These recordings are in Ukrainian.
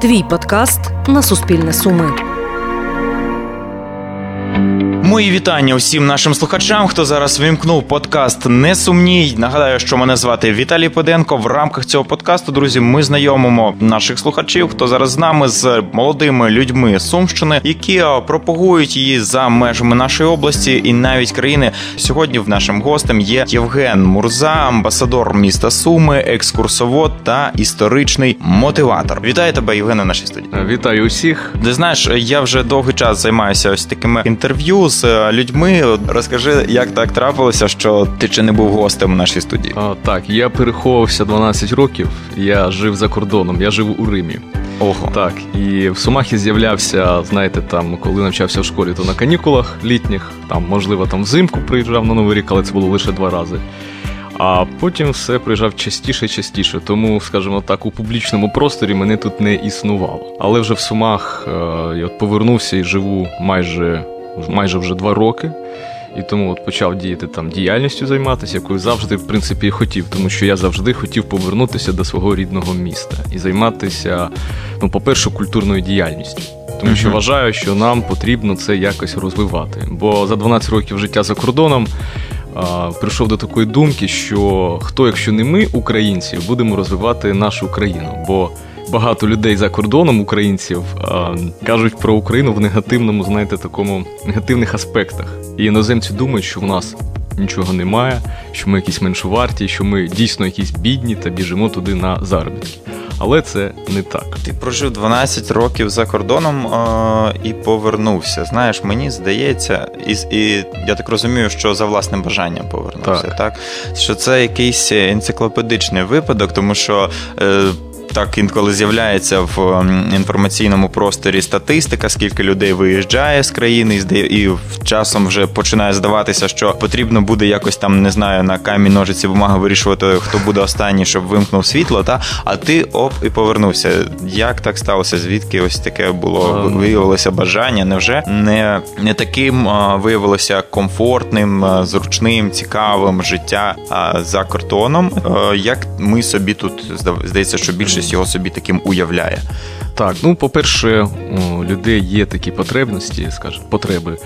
Твій подкаст на Суспільне Суми. Мої вітання усім нашим слухачам, хто зараз вимкнув подкаст Не сумній. Нагадаю, що мене звати Віталій Поденко. В рамках цього подкасту, друзі, ми знайомимо наших слухачів, хто зараз з нами з молодими людьми Сумщини, які пропагують її за межами нашої області і навіть країни. Сьогодні в нашим гостем є Євген Мурза, амбасадор міста Суми, екскурсовод та історичний мотиватор. Вітаю тебе, Євгене, в нашій студії. Вітаю усіх. Ти знаєш, я вже довгий час займаюся ось такими інтерв'ю з е, людьми. Розкажи, як так трапилося, що ти ще не був гостем у нашій студії? А, так, я переховувався 12 років. Я жив за кордоном, я жив у Римі. Ого. Так, і в Сумахі з'являвся, знаєте, там, коли навчався в школі, то на канікулах літніх, там, можливо, там взимку приїжджав на Новий рік, але це було лише два рази. А потім все приїжджав частіше і частіше. Тому, скажімо так, у публічному просторі мене тут не існувало. Але вже в Сумах е, я от повернувся і живу майже, майже вже два роки. І тому от почав діяти там діяльністю займатися, якою завжди, в принципі, хотів, тому що я завжди хотів повернутися до свого рідного міста і займатися, ну, по-перше, культурною діяльністю. Тому що вважаю, що нам потрібно це якось розвивати. Бо за 12 років життя за кордоном а, прийшов до такої думки, що хто, якщо не ми, українці, будемо розвивати нашу країну. Бо багато людей за кордоном, українців, кажуть про Україну в негативному, знаєте, такому негативних аспектах. І іноземці думають, що в нас нічого немає, що ми якісь меншоварті, що ми дійсно якісь бідні та біжимо туди на заробітки. Але це не так. Ти прожив 12 років за кордоном е- і повернувся. Знаєш, мені здається, і, і я так розумію, що за власним бажанням повернувся, так? Так. Що це якийсь енциклопедичний випадок, тому що. Е- так інколи з'являється в інформаційному просторі статистика, скільки людей виїжджає з країни, і часом вже починає здаватися, що потрібно буде якось там, не знаю, на камінь, ножиці, бумага вирішувати, хто буде останній, щоб вимкнув світло. Та а ти оп і повернувся. Як так сталося? Звідки ось таке було Ем. виявилося бажання? Невже не, не таким виявилося комфортним, зручним, цікавим життя за кордоном? Е, Як ми собі тут здається, що більшість його собі таким уявляє? Так, ну по-перше, у людей є такі потребності, скажімо, потреби,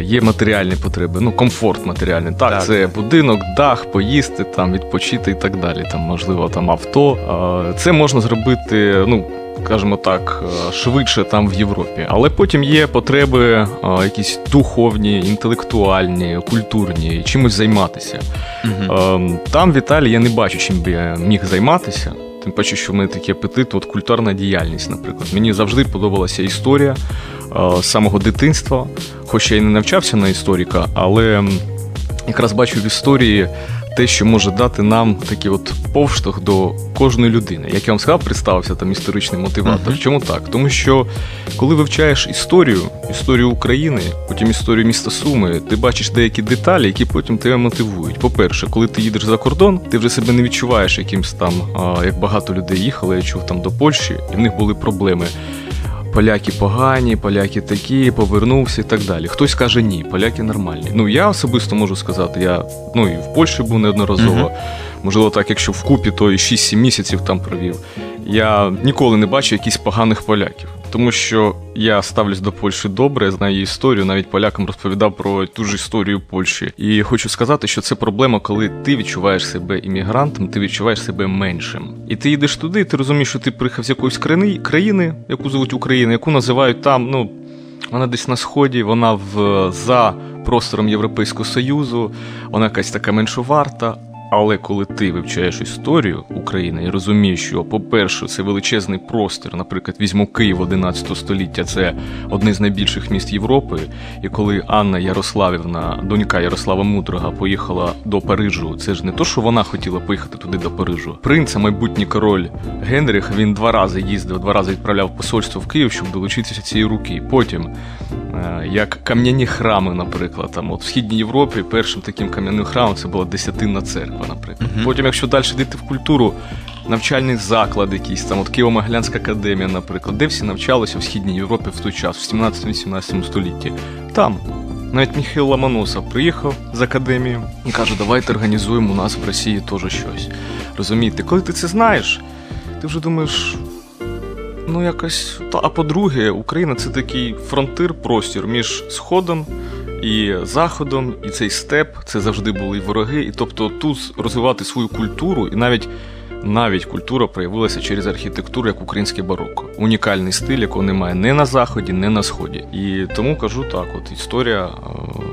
є матеріальні потреби, ну комфорт матеріальний. Так, Так. це будинок, дах, поїсти, там відпочити і так далі. Там, можливо, там авто. Це можна зробити, ну. Скажімо так, швидше там в Європі. Але потім є потреби якісь духовні, інтелектуальні, культурні, чимось займатися. Ем, Там в Італії я не бачу, чим би я міг займатися. Тим паче, що в мене такий апетит, от культурна діяльність, наприклад. Мені завжди подобалася історія е, з самого дитинства. Хоч я і не навчався на історика, але якраз бачу в історії те, що може дати нам такий от повштовх до кожної людини. Як я вам сказав, представився там історичний мотиватор. Мгм. Чому так? Тому що коли вивчаєш історію, історію України, потім історію міста Суми, ти бачиш деякі деталі, які потім тебе мотивують. По-перше, коли ти їдеш за кордон, ти вже себе не відчуваєш якимсь там, як багато людей їхали, я чув там до Польщі, і в них були проблеми. Поляки погані, поляки такі, повернувся і так далі. Хтось каже ні, поляки нормальні. Ну я особисто можу сказати, я ну і в Польщі був неодноразово. Мгм. Можливо, так, якщо вкупі, то і 6-7 місяців там провів. Я ніколи не бачу якихось поганих поляків. Тому що я ставлюсь до Польщі добре, знаю її історію, навіть полякам розповідав про ту ж історію Польщі. І хочу сказати, що це проблема, коли ти відчуваєш себе іммігрантом, ти відчуваєш себе меншим. І ти їдеш туди, ти розумієш, що ти приїхав з якоїсь країни, яку звуть Україна, яку називають там, ну. Вона десь на сході, вона в за простором Європейського Союзу, вона якась така меншоварта. Але коли ти вивчаєш історію України і розумієш, що, по-перше, це величезний простір, наприклад, візьму Київ 11 століття, це одне з найбільших міст Європи. І коли Анна Ярославівна, донька Ярослава Мудрого, поїхала до Парижу, це ж не то, що вона хотіла поїхати туди до Парижу. Принц, а майбутній король Генріх, він два рази їздив, два рази відправляв посольство в Київ, щоб долучитися цієї руки. Потім як кам'яні храми, наприклад. Там, от в Східній Європі першим таким кам'яним храмом це була Десятинна церква, наприклад. Мгм. Потім, якщо далі йти в культуру, навчальний заклад якийсь, там, от Києво-Могилянська академія, наприклад, де всі навчалися в Східній Європі в той час, в 17-18 столітті. Там. Навіть Міхаил Ломоносов приїхав з академії і каже, давайте організуємо у нас в Росії теж щось. Розумієте, коли ти це знаєш, ти вже думаєш. Ну, якось. Та, а по-друге, Україна це такий фронтир, простір між Сходом і Заходом, і цей степ це завжди були вороги. І тобто тут розвивати свою культуру, і навіть навіть культура проявилася через архітектуру як українське бароко. Унікальний стиль, якого немає не на заході, не на сході. І тому кажу так: от історія е,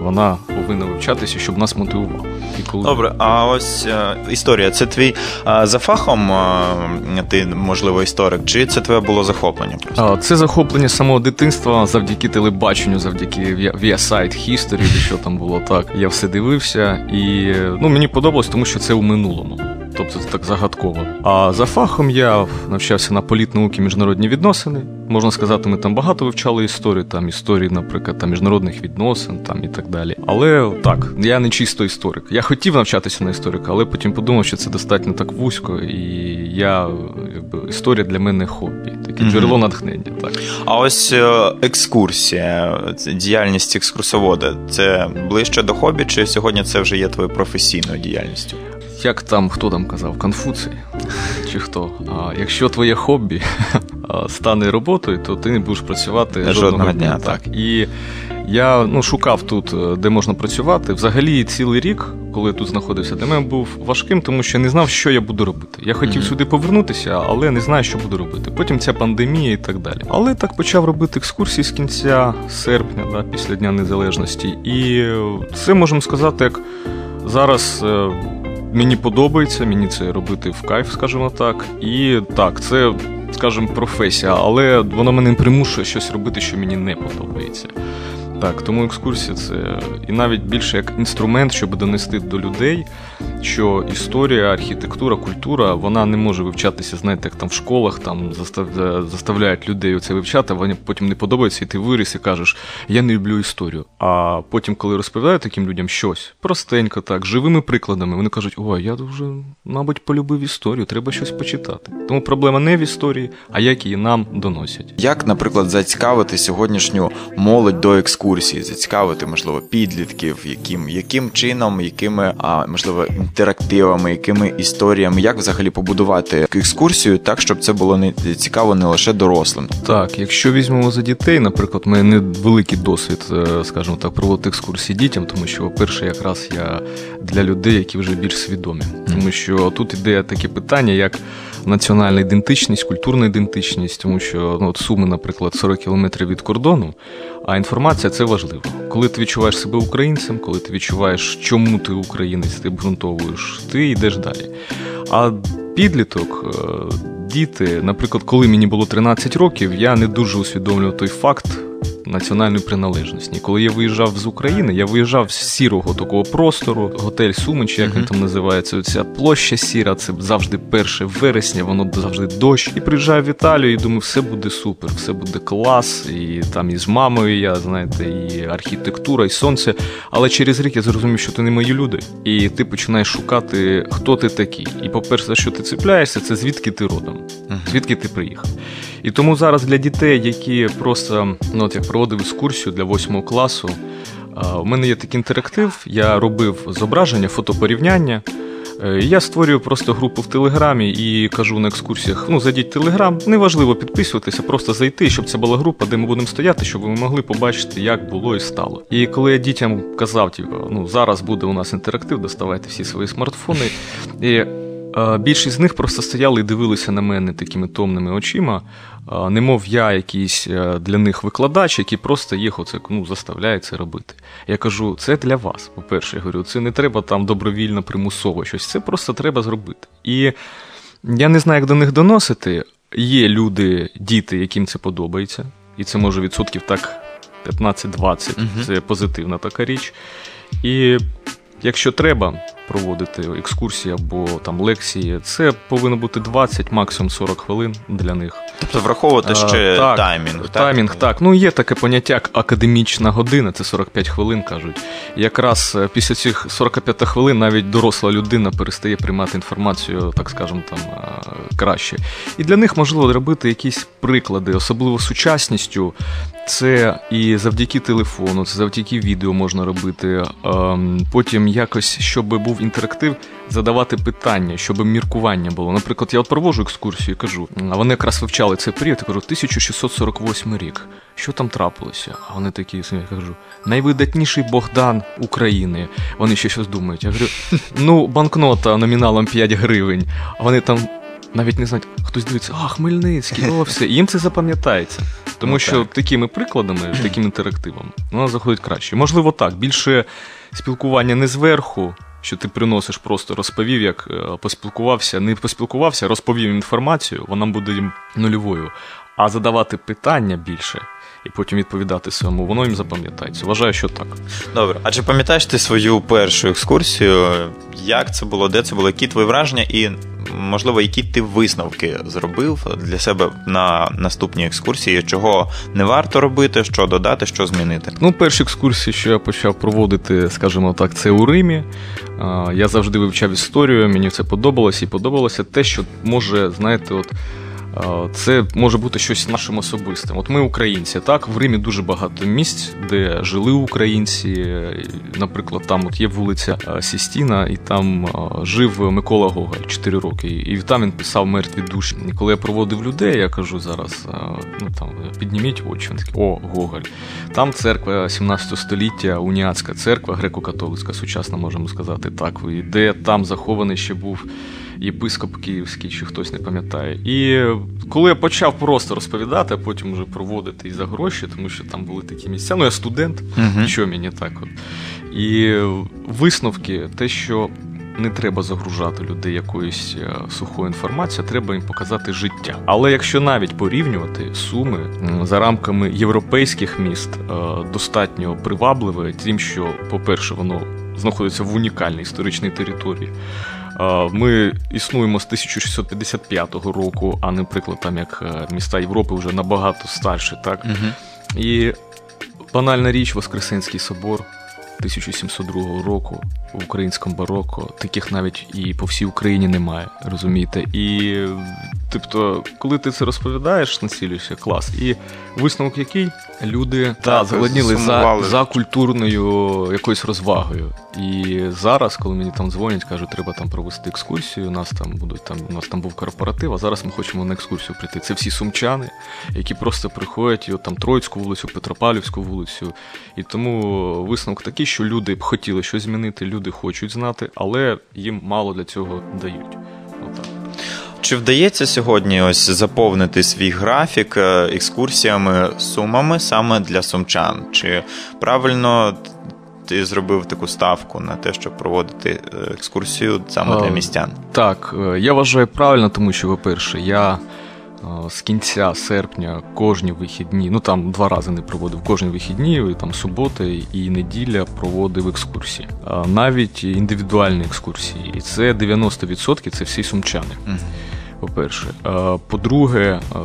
вона повинна вивчатися, щоб нас мотивувало. І коли Добре, а ось е, історія. Це твій е, за фахом, ти можливо історик, чи це твоє було захоплення? Просто? Це захоплення самого дитинства завдяки телебаченню, завдяки Viasat History, чи що там було так. Я все дивився, і ну мені подобалось, тому що це у минулому. Тобто це так загадково. А за фахом я навчався на політнауки міжнародні відносини. Можна сказати, ми там багато вивчали історію, там історії, наприклад, там міжнародних відносин, там і так далі. Але так, я не чисто історик. Я хотів навчатися на історика, але потім подумав, що це достатньо так вузько, і я якби історія для мене хобі, таке Мгм. джерело натхнення. Так. А ось е, екскурсія, діяльність екскурсовода, це ближче до хобі, чи сьогодні це вже є твоєю професійною діяльністю? Як там хто там казав, Конфуцій чи хто? А, якщо твоє хобі стане роботою, то ти не будеш працювати Жодного жодного, дня, дня. Так. І я ну, шукав тут, е, де можна працювати. Взагалі, цілий рік, коли я тут знаходився, для мене був важким, тому що я не знав, що я буду робити. Я хотів Мгм. сюди повернутися, але не знаю, що буду робити. Потім ця пандемія і так далі. Але так почав робити екскурсії з кінця серпня, да, після Дня Незалежності. І е, це можемо сказати, як зараз. Мені подобається, мені це робити в кайф, скажімо так. І так, це, скажімо, професія, але вона мене примушує щось робити, що мені не подобається. Так, тому екскурсія це і навіть більше як інструмент, щоб донести до людей, що історія, архітектура, культура вона не може вивчатися, знаєте, як там в школах там застав- заставляють людей це вивчати, вони потім не подобається, і ти виріс і кажеш, я не люблю історію. А потім, коли розповідають таким людям щось простенько, так, живими прикладами, вони кажуть, ой, я вже, мабуть, полюбив історію, треба щось почитати. Тому проблема не в історії, а як її нам доносять. Як, наприклад, зацікавити сьогоднішню молодь до екскурсії, зацікавити, можливо, підлітків, яким, яким чином, якими, а, можливо, інтерактивами, якими історіями, як взагалі побудувати екскурсію так, щоб це було не цікаво не лише дорослим. Так, якщо візьмемо за дітей, наприклад, у мене великий досвід, е, скажімо так, проводити екскурсії дітям, тому що, по-перше, якраз я для людей, які вже більш свідомі. Тому що тут іде таке питання, як національна ідентичність, культурна ідентичність, тому що ну, от Суми, наприклад, 40 кілометрів від кордону, а інформація це важливо. Коли ти відчуваєш себе українцем, коли ти відчуваєш, чому ти українець, ти обґрунтовуєш, ти йдеш далі. А підліток, е, діти, наприклад, коли мені було 13 років, я не дуже усвідомлював той факт національної приналежності. Коли я виїжджав з України, я виїжджав з сірого такого простору, готель Суми, чи як він там називається, ця площа сіра, це завжди 1 вересня, воно завжди дощ. І приїжджаю в Італію і думаю, все буде супер, все буде клас. І там і з мамою я, знаєте, і архітектура, і сонце. Але через рік я зрозумів, що ти не мої люди. І ти починаєш шукати, хто ти такий. І, по-перше, за що ти цепляєшся, це звідки ти родом, звідки ти приїхав. І тому зараз для дітей, які просто, ну от як проводив екскурсію для восьмого класу, у мене є такий інтерактив, я робив зображення, фотопорівняння. Е, Я створюю просто групу в Телеграмі і кажу на екскурсіях: ну, зайдіть Телеграм, неважливо підписуватися, просто зайти, щоб це була група, де ми будемо стояти, щоб ви могли побачити, як було і стало. І коли я дітям казав, типу, ну зараз буде у нас інтерактив, доставайте всі свої смартфони. І більшість з них просто стояли і дивилися на мене такими томними очима, е, немов я якийсь е, для них викладач, який просто їх оце ну, заставляє це робити. Я кажу, це для вас. По-перше, я говорю, це не треба там добровільно, примусово щось, це просто треба зробити. І я не знаю, як до них доносити. Є люди, діти, яким це подобається, і це може відсотків так 15-20. Мгм. Це позитивна така річ. І якщо треба проводити екскурсії або там лекції, це повинно бути 20, максимум 40 хвилин для них. Тобто враховувати А, ще так, таймінг. так? Таймінг, так. Ну є таке поняття, як академічна година, це 45 хвилин кажуть. Якраз е, після цих 45 хвилин навіть доросла людина перестає приймати інформацію, так скажемо, там е, краще. І для них можливо робити якісь приклади, особливо сучасністю. Це і завдяки телефону, це завдяки відео можна робити. Ем, Потім якось, щоб був інтерактив, задавати питання, щоб міркування було. Наприклад, я от проводжу екскурсію і кажу, а вони якраз вивчали цей період, я кажу, 1648 рік. Що там трапилося? А вони такі, я кажу, найвидатніший Богдан України. Вони ще щось думають. Я говорю, ну, банкнота номіналом 5 гривень. А вони там навіть не знають, хтось дивиться, а, Хмельницький, о, все. І їм це запам'ятається. Тому Ну, що так. такими прикладами, таким інтерактивом, вона заходить краще. Можливо, так, більше спілкування не зверху, що ти приносиш, просто розповів, як е, поспілкувався, не поспілкувався, розповів інформацію, вона буде нульовою. А задавати питання більше і потім відповідати своєму, воно їм запам'ятається. Вважаю, що так. Добре, а чи пам'ятаєш ти свою першу екскурсію? Як це було, де це було, які твої враження, і можливо, які ти висновки зробив для себе на наступній екскурсії, чого не варто робити, що додати, що змінити? Ну, перші екскурсії, що я почав проводити, скажімо так, це у Римі. Я завжди вивчав історію, мені це подобалося, і подобалося те, що може, знаєте, от. Це може бути щось нашим особистим. От ми українці, так в Римі дуже багато місць, де жили українці. Наприклад, там от є вулиця Сістіна, і там жив Микола Гоголь 4 роки. І там він писав мертві душі. І коли я проводив людей, я кажу зараз: ну там підніміть очі. Він такий, о, Гоголь. Там церква 17 століття, уніатська церква, греко-католицька, сучасна, можемо сказати так. І де там захований ще був єпископ київський, чи хтось не пам'ятає. І коли я почав просто розповідати, а потім вже проводити і за гроші, тому що там були такі місця. Ну, я студент, Мгм. що мені так от. І висновки, те, що не треба загружати людей якоюсь е, сухою інформацією, треба їм показати життя. Але якщо навіть порівнювати суми за рамками європейських міст е, достатньо привабливе, тим, що, по-перше, воно знаходиться в унікальній історичній території. Е, Ми існуємо з 1655 року, а, наприклад, там як е, міста Європи вже набагато старше, так? Угу. І банальна річ Воскресенський собор 1702 року в українському бароко. Таких навіть і по всій Україні немає, розумієте? І тобто, коли ти це розповідаєш, націлюєшся клас. І висновок який люди та, зголодніли за, за культурною якоюсь розвагою. І зараз, коли мені там дзвонять, кажуть, треба там провести екскурсію. У нас там будуть там, у нас там був корпоратив, а зараз ми хочемо на екскурсію прийти. Це всі сумчани, які просто приходять і от там Троїцьку вулицю, Петропавлівську вулицю. І тому висновок такий, що люди б хотіли щось змінити, люди хочуть знати, але їм мало для цього дають. Чи вдається сьогодні ось заповнити свій графік е, екскурсіями сумами саме для сумчан? Чи правильно ти зробив таку ставку на те, щоб проводити е, екскурсію саме для містян? Так, е, я вважаю правильно, тому що, по-перше, я е, з кінця серпня кожні вихідні, ну там два рази не проводив кожні вихідні, там субота і неділя проводив екскурсії. Навіть індивідуальні екскурсії. І це 90% це всі сумчани. По-перше, Е, по-друге, е,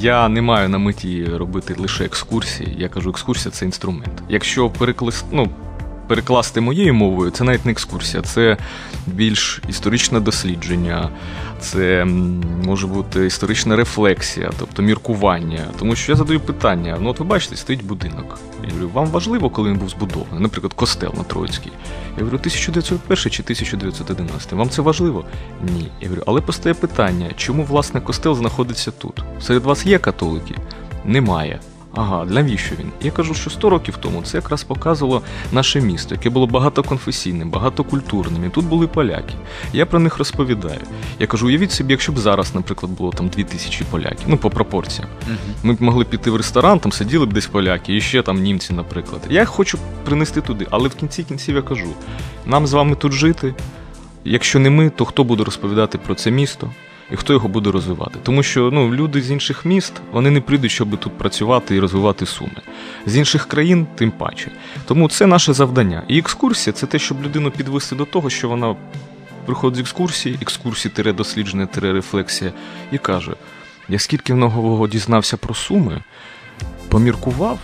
я не маю на меті робити лише екскурсії. Я кажу, екскурсія це інструмент. Якщо перекласти, ну, перекласти моєю мовою, це навіть не екскурсія, це більш історичне дослідження, це може бути історична рефлексія, тобто міркування. Тому що я задаю питання: ну от ви бачите, стоїть будинок. Я говорю, вам важливо, коли він був збудований, наприклад, костел на Троїцький. Я говорю, 1901 чи 1911? Вам це важливо? Ні. Я говорю, але постає питання, чому власне костел знаходиться тут? Серед вас є католики? Немає. Ага, навіщо він? Я кажу, що 100 років тому це якраз показувало наше місто, яке було багатоконфесійним, багатокультурним. І тут були поляки. Я про них розповідаю. Я кажу, уявіть собі, якщо б зараз, наприклад, було там 2000 поляків, ну по пропорціям. Мгм. Ми б могли піти в ресторан, там сиділи б десь поляки, і ще там німці, наприклад. Я хочу принести туди, але в кінці кінців я кажу: нам з вами тут жити. Якщо не ми, то хто буде розповідати про це місто і хто його буде розвивати? Тому що ну, люди з інших міст вони не прийдуть, щоб тут працювати і розвивати суми. З інших країн, тим паче. Тому це наше завдання. І екскурсія це те, щоб людину підвести до того, що вона приходить з екскурсії, екскурсії тире дослідження, тире рефлексія, і каже: я скільки нового дізнався про суми, поміркував,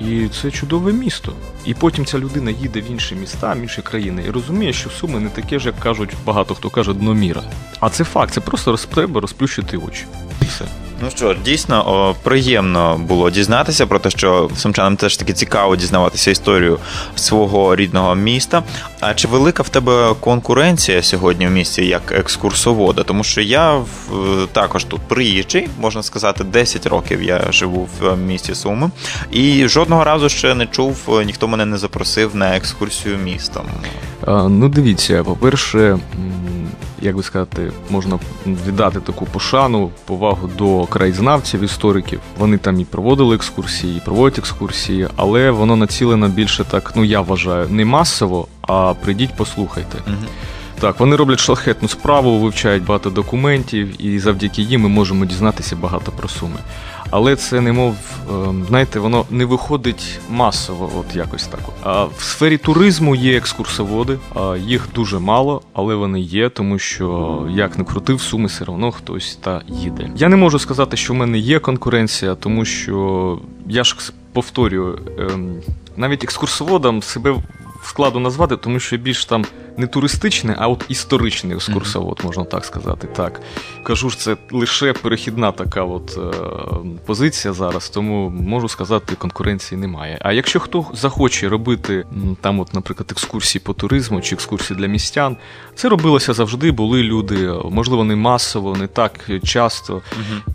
і це чудове місто. І потім ця людина їде в інші міста, в інші країни, і розуміє, що суми не таке ж, як кажуть, багато хто каже, дно міра. А це факт, це просто треба розплющити очі. І все. Ну що, дійсно о, приємно було дізнатися про те, що сумчанам теж таки цікаво дізнаватися історію свого рідного міста. А чи велика в тебе конкуренція сьогодні в місті як екскурсовода? Тому що я в- також тут приїжджий, можна сказати, 10 років я живу в місті Суми, і жодного разу ще не чув, е, ніхто мене не запросив на екскурсію містом. Ну, дивіться, по-перше, як би сказати, можна віддати таку пошану, повагу до краєзнавців, істориків. Вони там і проводили екскурсії, і проводять екскурсії, але воно націлено більше так, ну я вважаю, не масово, а прийдіть, послухайте. Мгм. Так, вони роблять шляхетну справу, вивчають багато документів, і завдяки їм ми можемо дізнатися багато про суми. Але це немов, ем, знаєте, воно не виходить масово, от якось так. А в сфері туризму є екскурсоводи, а їх дуже мало, але вони є, тому що як не крутив суми, все одно хтось та їде. Я не можу сказати, що в мене є конкуренція, тому що я ж повторюю, ем, навіть екскурсоводам себе складу назвати, тому що більш там не туристичний, а от історичний екскурсовод, можна так сказати. Так кажу ж, це лише перехідна така от е, позиція зараз, тому можу сказати, конкуренції немає. А якщо хто захоче робити там, от, наприклад, екскурсії по туризму чи екскурсії для містян, це робилося завжди. Були люди, можливо, не масово, не так часто.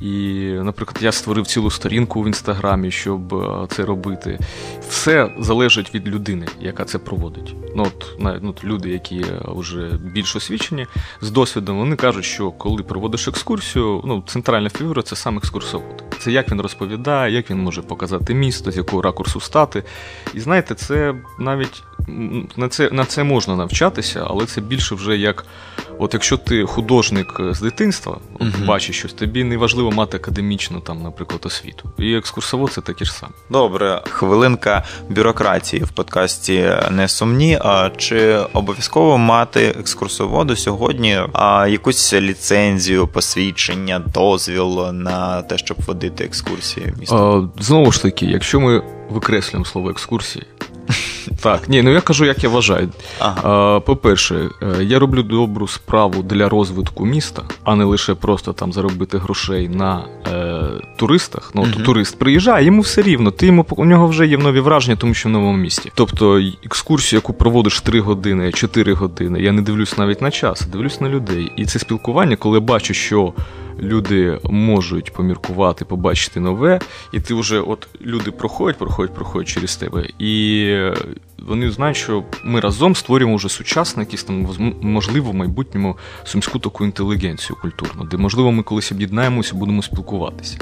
І, наприклад, я створив цілу сторінку в інстаграмі, щоб е, це робити. Все залежить від людини, яка це проводить. Ну, от, на- ну, от люди, які е, вже більш освічені з досвідом, вони кажуть, що коли проводиш екскурсію, ну, центральна фігура це сам екскурсовод. Це як він розповідає, як він може показати місто, з якого ракурсу стати. І знаєте, це навіть на це, на це можна навчатися, але це більше вже як. От якщо ти художник е, з дитинства, от, Мгм. бачиш щось, тобі не важливо мати академічну там, наприклад, освіту. І екскурсовод це таке ж саме. Добре, хвилинка бюрократії в подкасті не сумні. А чи обов'язково мати екскурсоводу сьогодні а, якусь ліцензію, посвідчення, дозвіл на те, щоб водити екскурсії в місто? А, знову ж таки, якщо ми викреслюємо слово екскурсії. Так, ні, ну я кажу, як я вважаю. Ага. По-перше, е, я роблю добру справу для розвитку міста, а не лише просто там заробити грошей на е, туристах. Ну, от турист приїжджає, йому все рівно. Ти йому у нього вже є нові враження, тому що в новому місті. Тобто екскурсію, яку проводиш 3 години, 4 години, я не дивлюсь навіть на час, дивлюсь на людей. І це спілкування, коли я бачу, що люди можуть поміркувати, побачити нове, і ти вже от люди проходять, проходять, проходять через тебе, і е, вони знають, що ми разом створюємо вже сучасну, якісь там можливо в майбутньому сумську таку інтелігенцію культурну, де можливо ми колись об'єднаємося, будемо спілкуватися.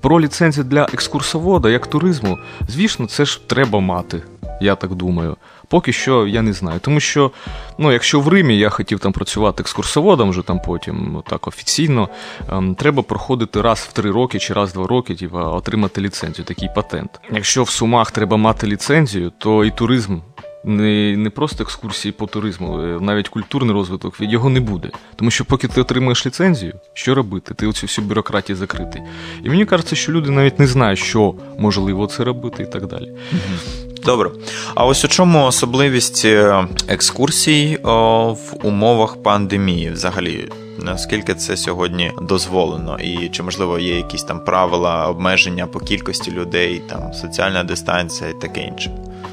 Про ліцензію для екскурсовода, як туризму, звісно, це ж треба мати. Я так думаю. Поки що я не знаю. Тому що, ну, якщо в Римі я хотів там працювати екскурсоводом, вже там потім ну, так офіційно, ем, треба проходити раз в три роки чи раз в два роки, типа, отримати ліцензію, такий патент. Якщо в Сумах треба мати ліцензію, то і туризм. Не, не просто екскурсії по туризму, е, навіть культурний розвиток від його не буде. Тому що поки ти отримаєш ліцензію, що робити? Ти оцю всю бюрократію закритий. І мені кажеться, що люди навіть не знають, що можливо це робити і так далі. Добре. А ось у чому особливість е, екскурсій в умовах пандемії взагалі? Наскільки це сьогодні дозволено? І чи можливо є якісь там правила обмеження по кількості людей, там соціальна дистанція і таке інше?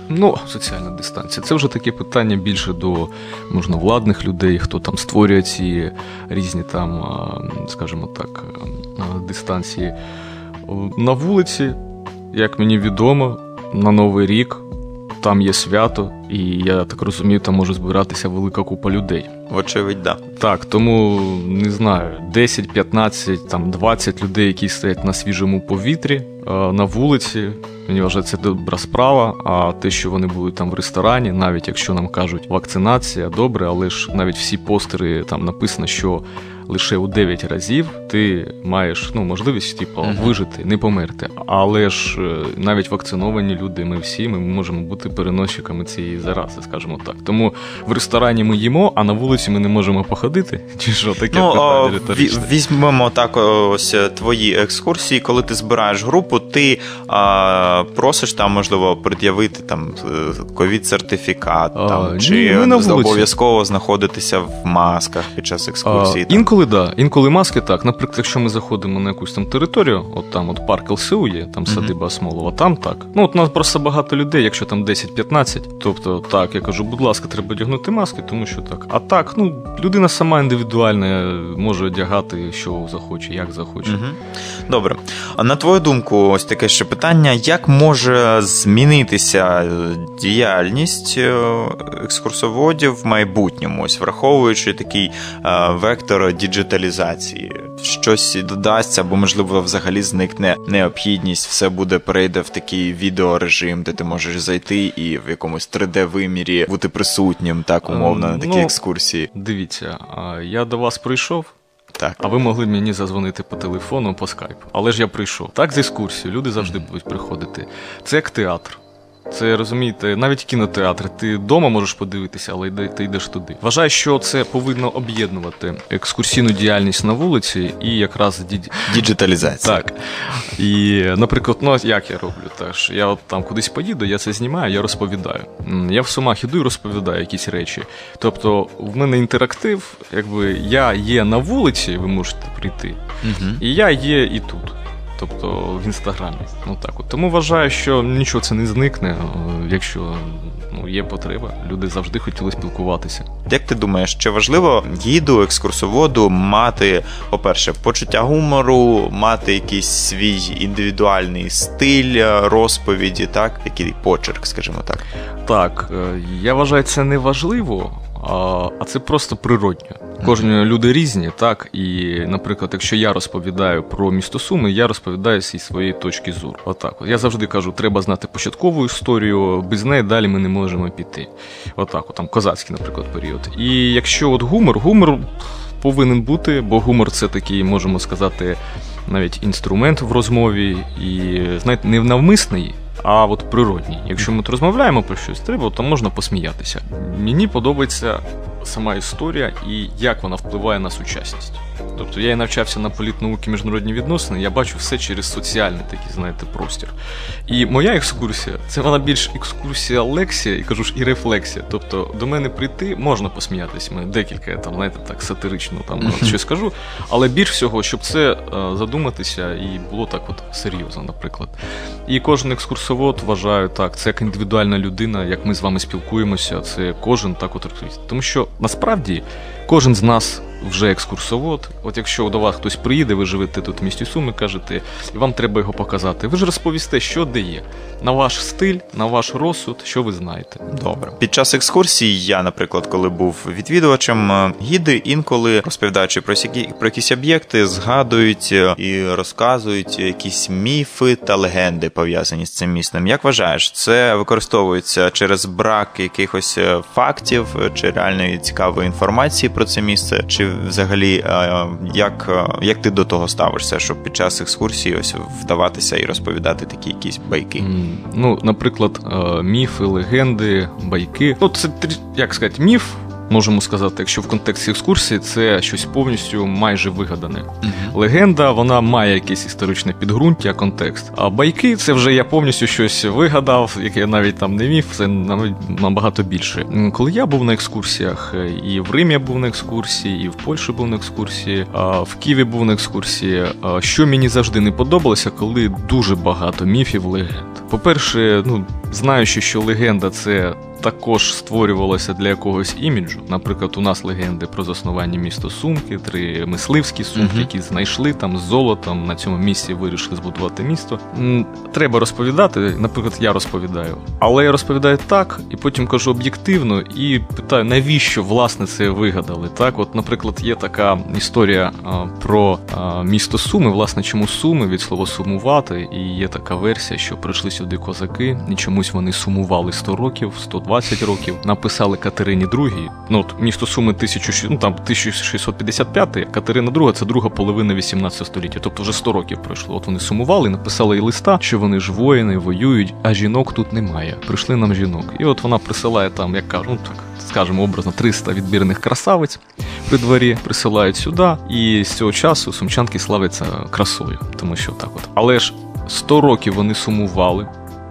Ну, соціальна дистанція. Це вже таке питання більше до можновладних людей, хто там створює ці різні там, скажімо так, дистанції. На вулиці, як мені відомо, на Новий рік там є свято, і я так розумію, там може збиратися велика купа людей. Вочевидь, да. Так, тому не знаю, 10, 15, там 20 людей, які стоять на свіжому повітрі е, на вулиці. Мені вважаю, це добра справа. А те, що вони будуть там в ресторані, навіть якщо нам кажуть вакцинація, добре, але ж навіть всі постери там написано, що лише у 9 разів ти маєш ну, можливість типу, вижити, не померти. Але ж е, навіть вакциновані люди, ми всі ми можемо бути переносчиками цієї зарази, скажімо так. Тому в ресторані ми їмо, а на вулиці ми не можемо походити. Чи що таке Ну, о, візьмемо так ось е, твої екскурсії, коли ти збираєш групу, ти а, просиш там, можливо, пред'явити там ковід-сертифікат, А, там, ні, чи ми на обов'язково знаходитися в масках під час екскурсії. А, інколи інколи да, інколи маски так. Наприклад, якщо ми заходимо на якусь там територію, от там от парк ЛСУ є, там садиба Смолова, там так. Ну от у нас просто багато людей, якщо там 10-15. Тобто, так, я кажу, будь ласка, треба одягнути маски, тому що так. А так, ну людина сама індивідуальна, може одягати, що захоче, як захоче. Угу. Добре. А на твою думку, ось таке ще питання: як може змінитися е, діяльність е, екскурсоводів в майбутньому, ось враховуючи такий е, вектор діджиталізації? Щось додасться, або можливо взагалі зникне необхідність, все буде перейде в такий відеорежим, де ти можеш зайти і в якомусь 3D-вимірі бути присутнім, так умовно, на такій Ну, екскурсії. Дивіться, я до вас прийшов, Так. а ви могли мені зазвонити по телефону, по скайпу. Але ж я прийшов. Так, з екскурсією, люди завжди будуть приходити. Це як театр. Це розумієте, навіть кінотеатр. Ти вдома можеш подивитися, але йде- ти йдеш туди. Вважаю, що це повинно об'єднувати екскурсійну діяльність на вулиці і якраз ді- Діджиталізація. так. І, наприклад, ну як я роблю? Теж я от там кудись поїду, я це знімаю, я розповідаю. Я в сумах іду і розповідаю якісь речі. Тобто, в мене інтерактив, якби я є на вулиці, ви можете прийти, Угу. і я є і тут. Тобто в інстаграмі. Ну так от. Тому вважаю, що нічого це не зникне, е, якщо ну, є потреба. Люди завжди хотіли спілкуватися. Як ти думаєш, чи важливо гіду, екскурсоводу мати, по-перше, почуття гумору, мати якийсь свій індивідуальний стиль е, розповіді, так? Який почерк, скажімо так. Так, е, я вважаю, це не важливо, а, це просто природньо. Кожні люди різні, так. І, наприклад, якщо я розповідаю про місто Суми, я розповідаю зі своєї точки зору. Отак. От. Я завжди кажу, треба знати початкову історію, без неї далі ми не можемо піти. Отак, от, там козацький, наприклад, період. І якщо от гумор, гумор повинен бути, бо гумор це такий, можемо сказати, навіть інструмент в розмові, і знаєте, не навмисний, а от природній. Якщо ми розмовляємо про щось, треба, то можна посміятися. Мені подобається сама історія і як вона впливає на сучасність. Тобто я і навчався на політнауки міжнародні відносини, я бачу все через соціальний такий, знаєте, простір. І моя екскурсія це вона більш екскурсія лексія, і кажу ж і рефлексія. Тобто до мене прийти можна посміятися. Мене декілька я там, знаєте, так сатирично там щось скажу. Але більш всього, щоб це е, задуматися і було так от серйозно, наприклад. І кожен екскурсовод вважаю так, це як індивідуальна людина, як ми з вами спілкуємося, це кожен так от. Тому що насправді кожен з нас вже екскурсовод. От якщо до вас хтось приїде, ви живете тут в місті Суми, кажете, і вам треба його показати. Ви ж розповісте, що де є. На ваш стиль, на ваш розсуд, що ви знаєте. Добре. Під час екскурсії я, наприклад, коли був відвідувачем, е, гіди інколи розповідаючи про які про якісь об'єкти, згадують е, і розказують якісь міфи та легенди пов'язані з цим містом. Як вважаєш, це використовується через брак якихось е, фактів чи реальної цікавої інформації про це місце? Чи взагалі е, як, е, як ти до того ставишся, щоб під час екскурсії ось вдаватися і розповідати такі якісь байки? Ну, наприклад, е, міфи, легенди, байки. Ну, це як сказати, міф. Можемо сказати, якщо в контексті екскурсії це щось повністю майже вигадане. Легенда вона має якесь історичне підґрунтя, контекст. А байки це вже я повністю щось вигадав, яке навіть там не міф, це навіть набагато більше. Коли я був на екскурсіях, е, і в Римі я був на екскурсії, і в Польщі був на екскурсії, а в Києві був на екскурсії. Що мені завжди не подобалося, коли дуже багато міфів легенд. По-перше, ну знаючи, що легенда це також створювалося для якогось іміджу. Наприклад, у нас легенди про заснування міста Сумки, три мисливські сумки, Мгм. які знайшли там з золотом на цьому місці вирішили збудувати місто. Треба розповідати. Наприклад, я розповідаю, але я розповідаю так, і потім кажу об'єктивно і питаю, навіщо власне це вигадали. Так, от, наприклад, є така історія а, про а, місто Суми. Власне, чому Суми від слова сумувати, і є така версія, що прийшли сюди козаки, і чомусь вони сумували 100 років, 120 років. Написали Катерині II. Ну от місто Суми 1000, ну там 1655, Катерина II – це друга половина 18 століття, тобто вже 100 років пройшло. От вони сумували, написали їй листа, що вони ж воїни, воюють, а жінок тут немає. Прийшли нам жінок. І от вона присилає там, як кажуть, ну так скажімо, образно 300 відбірних красавиць при дворі присилають сюди, і з цього часу сумчанки славляться красою, тому що так от. Але ж 100 років вони сумували.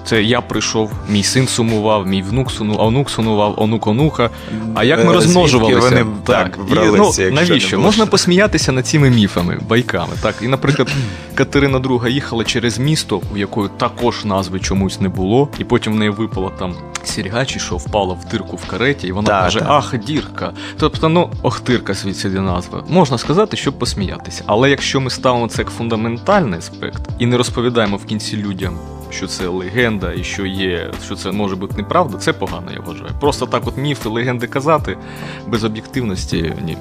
Це я прийшов, мій син сумував, мій внук сумував, онук сумував, онук онука. А як ми Е, розмножувалися? вони так бралися, І, ну, навіщо? Можна посміятися над цими міфами, байками. Так, і, наприклад, Катерина II їхала через місто, у якої також назви чомусь не було, і потім в неї випала там сірга, чи що впала в дирку в кареті, і вона Так, каже: так. Ах, дірка. Тобто, ну, охтирка звідси назва. Можна сказати, щоб посміятися. Але якщо ми ставимо це як фундаментальний аспект і не розповідаємо в кінці людям. Що це легенда, і що є, що це може бути неправда, це погано, я вважаю. Просто так, от міфи, легенди казати без об'єктивності ні.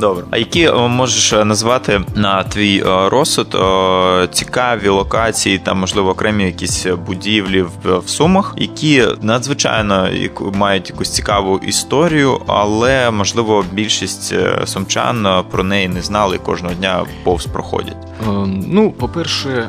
Добре. А які е, можеш е, назвати на твій е, розсуд е, цікаві локації, там, можливо, окремі якісь будівлі в, Сумах, які надзвичайно мають якусь цікаву історію, але можливо більшість е, сумчан е, про неї не знали і кожного дня повз проходять. Е, Ну, по-перше, е,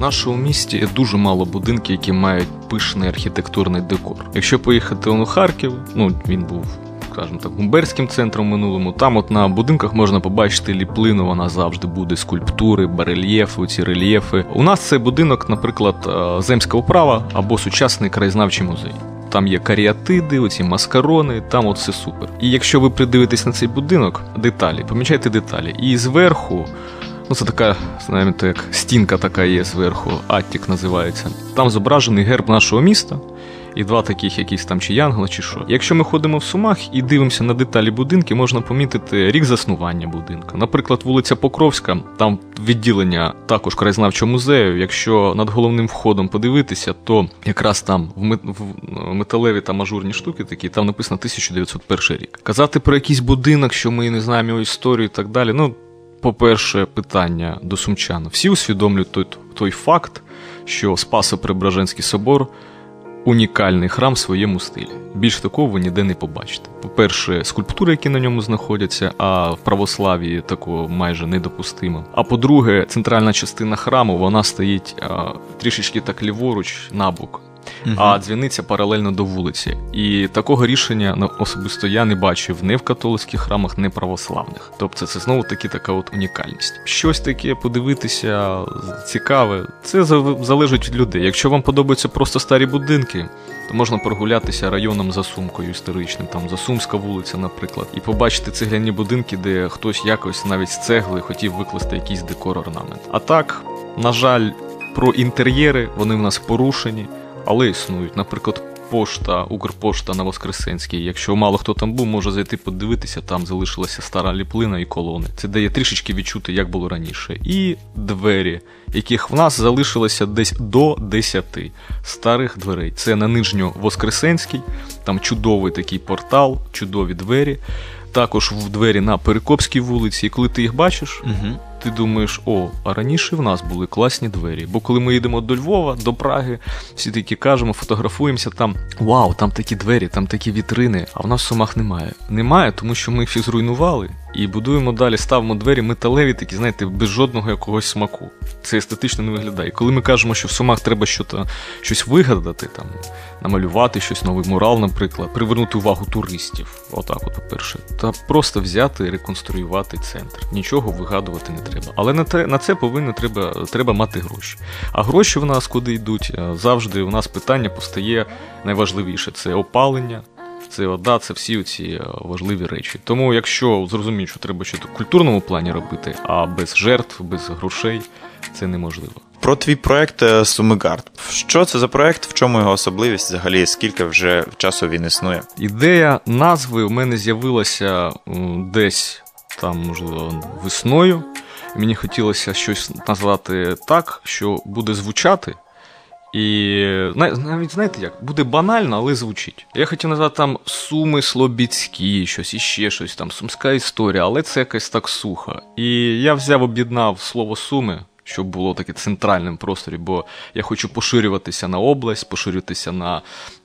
нашому місті є дуже мало будинків, які мають пишний архітектурний декор. Якщо поїхати у Харків, ну він був. Скажімо так, гумберським центром минулому. Там, от на будинках можна побачити ліплину, вона завжди буде, скульптури, барельєфи, ці рельєфи. У нас це будинок, наприклад, е, земська управа або сучасний краєзнавчий музей. Там є каріатиди, оці маскарони, там от все супер. І якщо ви придивитесь на цей будинок, деталі, помічайте деталі. І зверху, ну це така, знаєте, як стінка така є зверху, Аттік називається. Там зображений герб нашого міста. І два таких якісь там чи янгла, чи що. Якщо ми ходимо в Сумах і дивимося на деталі будинки, можна помітити рік заснування будинка. Наприклад, вулиця Покровська, там відділення також краєзнавчого музею. Якщо над головним входом подивитися, то якраз там в, ну, металеві та мажурні штуки такі, там написано 1901 рік. Казати про якийсь будинок, що ми не знаємо його історію і так далі. Ну, по-перше, питання до сумчан. Всі усвідомлюють той, той факт, що Спасо-Преображенський собор унікальний храм в своєму стилі. Більш такого ви ніде не побачите. По-перше, скульптури, які на ньому знаходяться, а в православі такого майже недопустимо. А по-друге, центральна частина храму вона стоїть а, трішечки так ліворуч набок. А дзвіниця паралельно до вулиці. І такого рішення особисто я не бачив не в католицьких храмах, не православних. Тобто це знову таки така от унікальність. Щось таке подивитися цікаве. Це залежить від людей. Якщо вам подобаються просто старі будинки, то можна прогулятися районом за сумкою історичним, там Засумська вулиця, наприклад, і побачити цегляні будинки, де хтось якось навіть з цегли хотів викласти якийсь декор орнамент. А так, на жаль, про інтер'єри вони в нас порушені але існують. Наприклад, пошта, Укрпошта на Воскресенській. Якщо мало хто там був, може зайти подивитися, там залишилася стара ліплина і колони. Це дає трішечки відчути, як було раніше. І двері, яких в нас залишилося десь до 10 старих дверей. Це на Нижньо-Воскресенській, там чудовий такий портал, чудові двері. Також в двері на Перекопській вулиці, і коли ти їх бачиш, Угу. Ти думаєш, о, а раніше в нас були класні двері. Бо коли ми їдемо до Львова, до Праги, всі такі кажемо, фотографуємося там. Вау, там такі двері, там такі вітрини. А в нас в Сумах немає. Немає, тому що ми їх всі зруйнували і будуємо далі, ставимо двері металеві, такі, знаєте, без жодного якогось смаку. Це естетично не виглядає. Коли ми кажемо, що в Сумах треба щось, вигадати, там, намалювати щось новий мурал, наприклад, привернути увагу туристів. Отак, от, по-перше. Та просто взяти і реконструювати центр. Нічого вигадувати не треба. Але на те на це повинно треба, треба мати гроші. А гроші в нас куди йдуть? Завжди у нас питання постає найважливіше: це опалення. Це вода, це всі ці е, важливі речі. Тому, якщо зрозуміти, що треба щось в культурному плані робити, а без жертв, без грошей, це неможливо. Про твій проект е, Сумигард. Що це за проект? В чому його особливість? Взагалі, скільки вже часу він існує? Ідея назви у мене з'явилася десь там, можливо, весною. Мені хотілося щось назвати так, що буде звучати. І навіть знаєте як, буде банально, але звучить. Я хотів назвати там Суми Слобідські, щось іще щось там, сумська історія, але це якось так сухо. І я взяв, об'єднав слово Суми, щоб було таке центральним просторі, бо я хочу поширюватися на область, поширюватися на,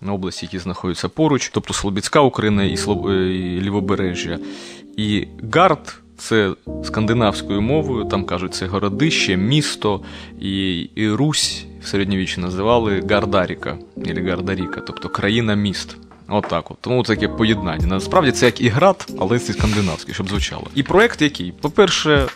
області, які знаходяться поруч, тобто Слобідська Україна і, Слоб... і Лівобережжя. І Гард це скандинавською мовою, там кажуть, це городище, місто і, і Русь в середньовіччі називали Гардаріка, Гардаріка, тобто країна міст. Отак от. Тому таке поєднання. Насправді це як і град, але це скандинавський, щоб звучало. І проект який? По-перше,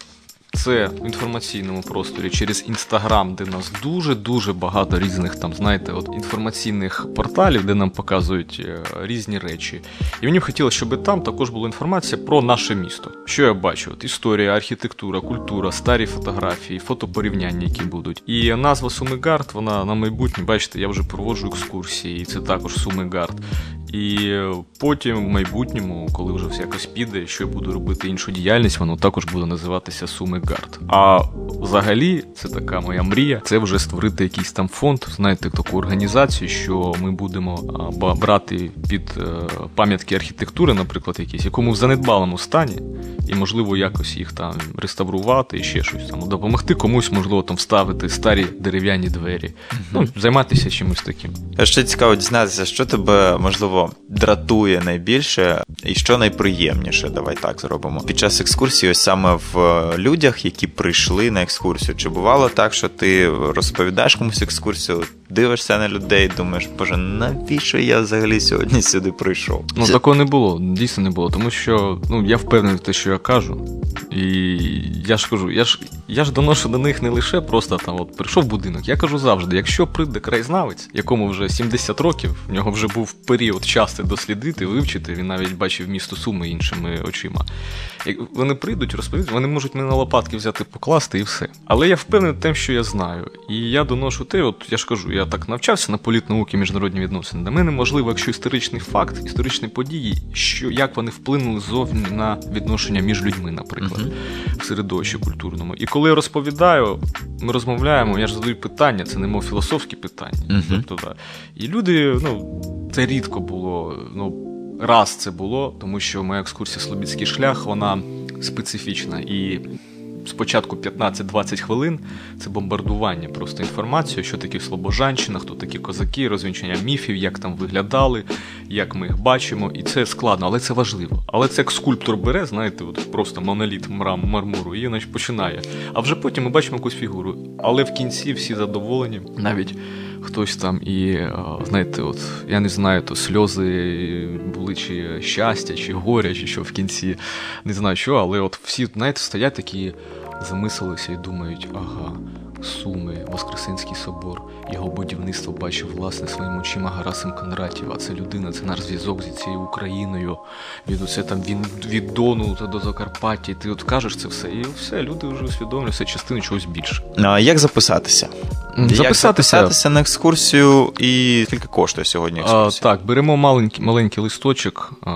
Це в інформаційному просторі через інстаграм, де нас дуже-дуже багато різних там, знаєте, от інформаційних порталів, де нам показують е, різні речі. І мені б хотілося, щоб там також була інформація про наше місто. Що я бачу? От історія, архітектура, культура, старі фотографії, фотопорівняння, які будуть. І назва Сумигард, вона на майбутнє, бачите, я вже проводжу екскурсії, і це також Сумигард. І потім в майбутньому, коли вже все якось піде, що я буду робити іншу діяльність, воно також буде називатися Сумигард. А взагалі, це така моя мрія, це вже створити якийсь там фонд, знаєте, таку організацію, що ми будемо брати під е, пам'ятки архітектури, наприклад, якісь, якому в занедбалому стані, і можливо якось їх там реставрувати і ще щось там допомогти комусь, можливо, там вставити старі дерев'яні двері. Ну, займатися чимось таким. Ще цікаво дізнатися, що тебе можливо дратує найбільше і що найприємніше. Давай так зробимо. Під час екскурсії, ось саме в е, людях, які прийшли на екскурсію. Чи бувало так, що ти розповідаєш комусь екскурсію, дивишся на людей, думаєш, боже, навіщо я взагалі сьогодні сюди прийшов? Ну, Це- такого не було, дійсно не було. Тому що ну, я впевнений в те, що я кажу. І я ж кажу, я ж, я ж доношу до них не лише просто там, от прийшов будинок. Я кажу завжди: якщо прийде краєзнавець, якому вже 70 років, в нього вже був період часу дослідити, вивчити, він навіть бачив місто Суми іншими очима. Як вони прийдуть, розповідуть, вони можуть мене на лопатки взяти, покласти і все. Але я впевнений тим, що я знаю. І я доношу те, от я ж кажу, я так навчався на політнауки міжнародні відносини. Для мене можливо, якщо історичний факт, історичні події, що як вони вплинули зовні на відношення між людьми, наприклад, в середовищі культурному. І коли я розповідаю, ми розмовляємо, я ж задаю питання, це не мов філософські питання. Тобто, да. І люди, ну, це рідко було. Ну, раз це було, тому що моя екскурсія Слобідський шлях, вона специфічна. І спочатку 15-20 хвилин це бомбардування просто інформацією, що таке Слобожанщина, хто такі козаки, розвінчення міфів, як там виглядали, як ми їх бачимо. І це складно, але це важливо. Але це як скульптор бере, знаєте, от просто моноліт мрам, мармуру, і значить, починає. А вже потім ми бачимо якусь фігуру. Але в кінці всі задоволені, навіть хтось там і, е, знаєте, от я не знаю, то сльози були чи щастя, чи горя, чи що в кінці, не знаю що, але от всі, знаєте, стоять такі, замислилися і думають, ага, Суми, Воскресенський собор, його будівництво бачив власне своїми очима Гарасим Кондратів, а це людина, це наш зв'язок зі цією Україною. Від оце там він від Дону та до Закарпаття. І ти от кажеш це все, і все, люди вже усвідомлюють, це частина чогось більше. А як записатися? Як записатися на екскурсію і скільки коштує сьогодні А, так, беремо маленький, маленький листочок. А,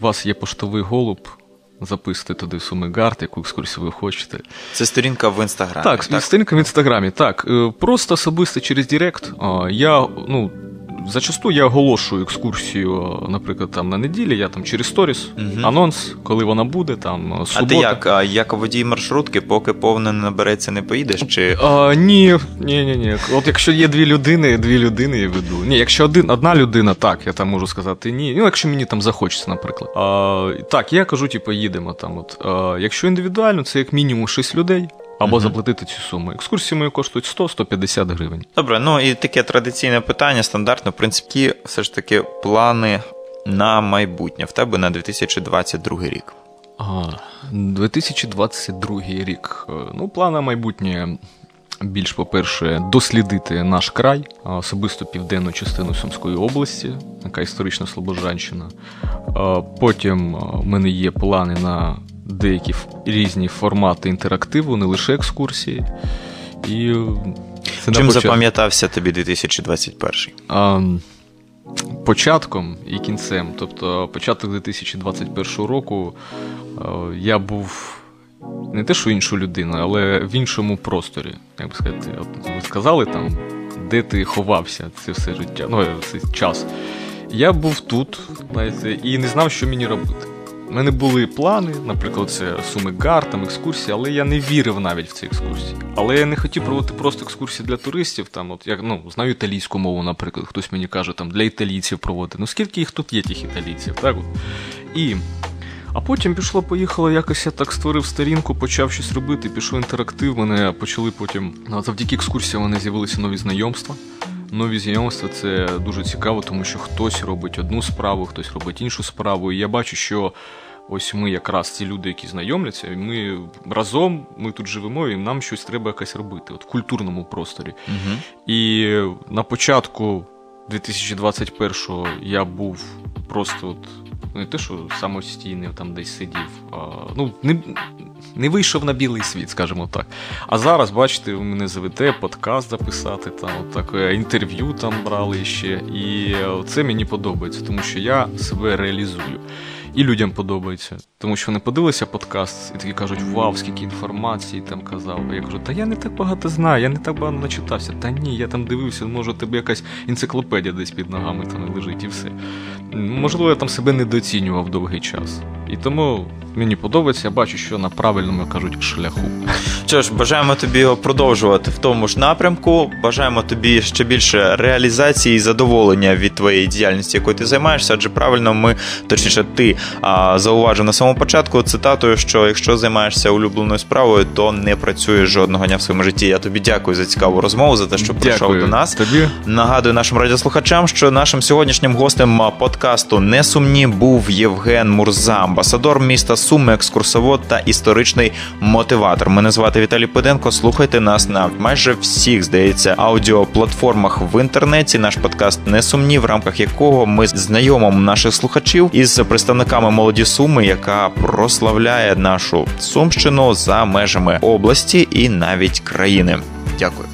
у вас є поштовий голуб. Записуйте туди Сумигард, яку екскурсію ви хочете. Це сторінка в інстаграмі. Так, сторінка в інстаграмі. Так, е, просто особисто через Директ. Я, ну, зачасту я оголошую екскурсію, наприклад, там на неділі, я там через сторіс, Мгм. анонс, коли вона буде, там А ти як? А, як водій маршрутки, поки повне не набереться, не поїдеш? Чи А, ні, ні, ні, ні. От якщо є дві людини, дві людини я веду. Ні, якщо один, одна людина, так, я там можу сказати ні. Ну, якщо мені там захочеться, наприклад. А, так, я кажу, типу, їдемо там. От. А, якщо індивідуально, це як мінімум 6 людей. Або Мгм. заплатити цю суму. Екскурсії мої коштують 100-150 гривень. Добре, ну і таке традиційне питання, стандартно, в принципі, які все ж таки плани на майбутнє в тебе на 2022 рік. А, 2022 рік. Е, Ну, план на майбутнє. Більш, по-перше, дослідити наш край, особисто південну частину Сумської області, яка історична Слобожанщина. Потім в мене є плани на деякі різні формати інтерактиву, не лише екскурсії. І е, це Чим запам'ятався тобі 2021? а, початком і кінцем. Тобто, початок 2021 року а, я був не те, що іншу людину, але в іншому просторі. Як би сказати, от ви сказали там, де ти ховався це все життя, ну, цей час. Я був тут, знаєте, і не знав, що мені робити. У мене були плани, наприклад, це суми гар, там екскурсії, але я не вірив навіть в ці екскурсії. Але я не хотів проводити просто екскурсії для туристів. Там, от як ну, знаю італійську мову, наприклад, хтось мені каже, там для італійців проводити. Ну скільки їх тут є, тих італійців, так от. І. А потім пішло, поїхало, якось я так створив сторінку, почав щось робити, пішов інтерактив. Мене почали потім. ну, Завдяки екскурсіям вони з'явилися нові знайомства. Нові знайомства це дуже цікаво, тому що хтось робить одну справу, хтось робить іншу справу. І я бачу, що ось ми якраз ці люди, які знайомляться, і ми разом, ми тут живемо, і нам щось треба якось робити, от в культурному просторі. Угу. І на початку 2021-го я був просто от. Не те, що самостійний там десь сидів, а, ну, не, не вийшов на білий світ, скажімо так. А зараз, бачите, ви мене завете подкаст записати, там, от таке інтерв'ю там брали ще. І е, це мені подобається, тому що я себе реалізую. І людям подобається, тому що вони подивилися подкаст і такі кажуть, вау, скільки інформації там казав. А я кажу, та я не так багато знаю, я не так багато начитався. Та ні, я там дивився, може, тебе якась енциклопедія десь під ногами там лежить і все. Можливо, я там себе недооцінював довгий час. І тому мені подобається, я бачу, що на правильному кажуть шляху. Що ж, бажаємо тобі його продовжувати в тому ж напрямку. Бажаємо тобі ще більше реалізації і задоволення від твоєї діяльності, якою ти займаєшся. Адже правильно ми, точніше, ти а, зауважив на самому початку цитатою, що якщо займаєшся улюбленою справою, то не працюєш жодного дня в своєму житті. Я тобі дякую за цікаву розмову, за те, що прийшов до нас. Тобі Нагадую нашим радіослухачам, що нашим сьогоднішнім гостем подкасту Несумні був Євген Мурза, амбасадор міста Суми, екскурсовод та історичний мотиватор. Мене звати Віталій Педенко. Слухайте нас на майже всіх, здається, аудіоплатформах в інтернеті. Наш подкаст Несумні, в рамках якого ми знайомимо наших слухачів із представниками молоді Суми, яка прославляє нашу Сумщину за межами області і навіть країни. Дякую.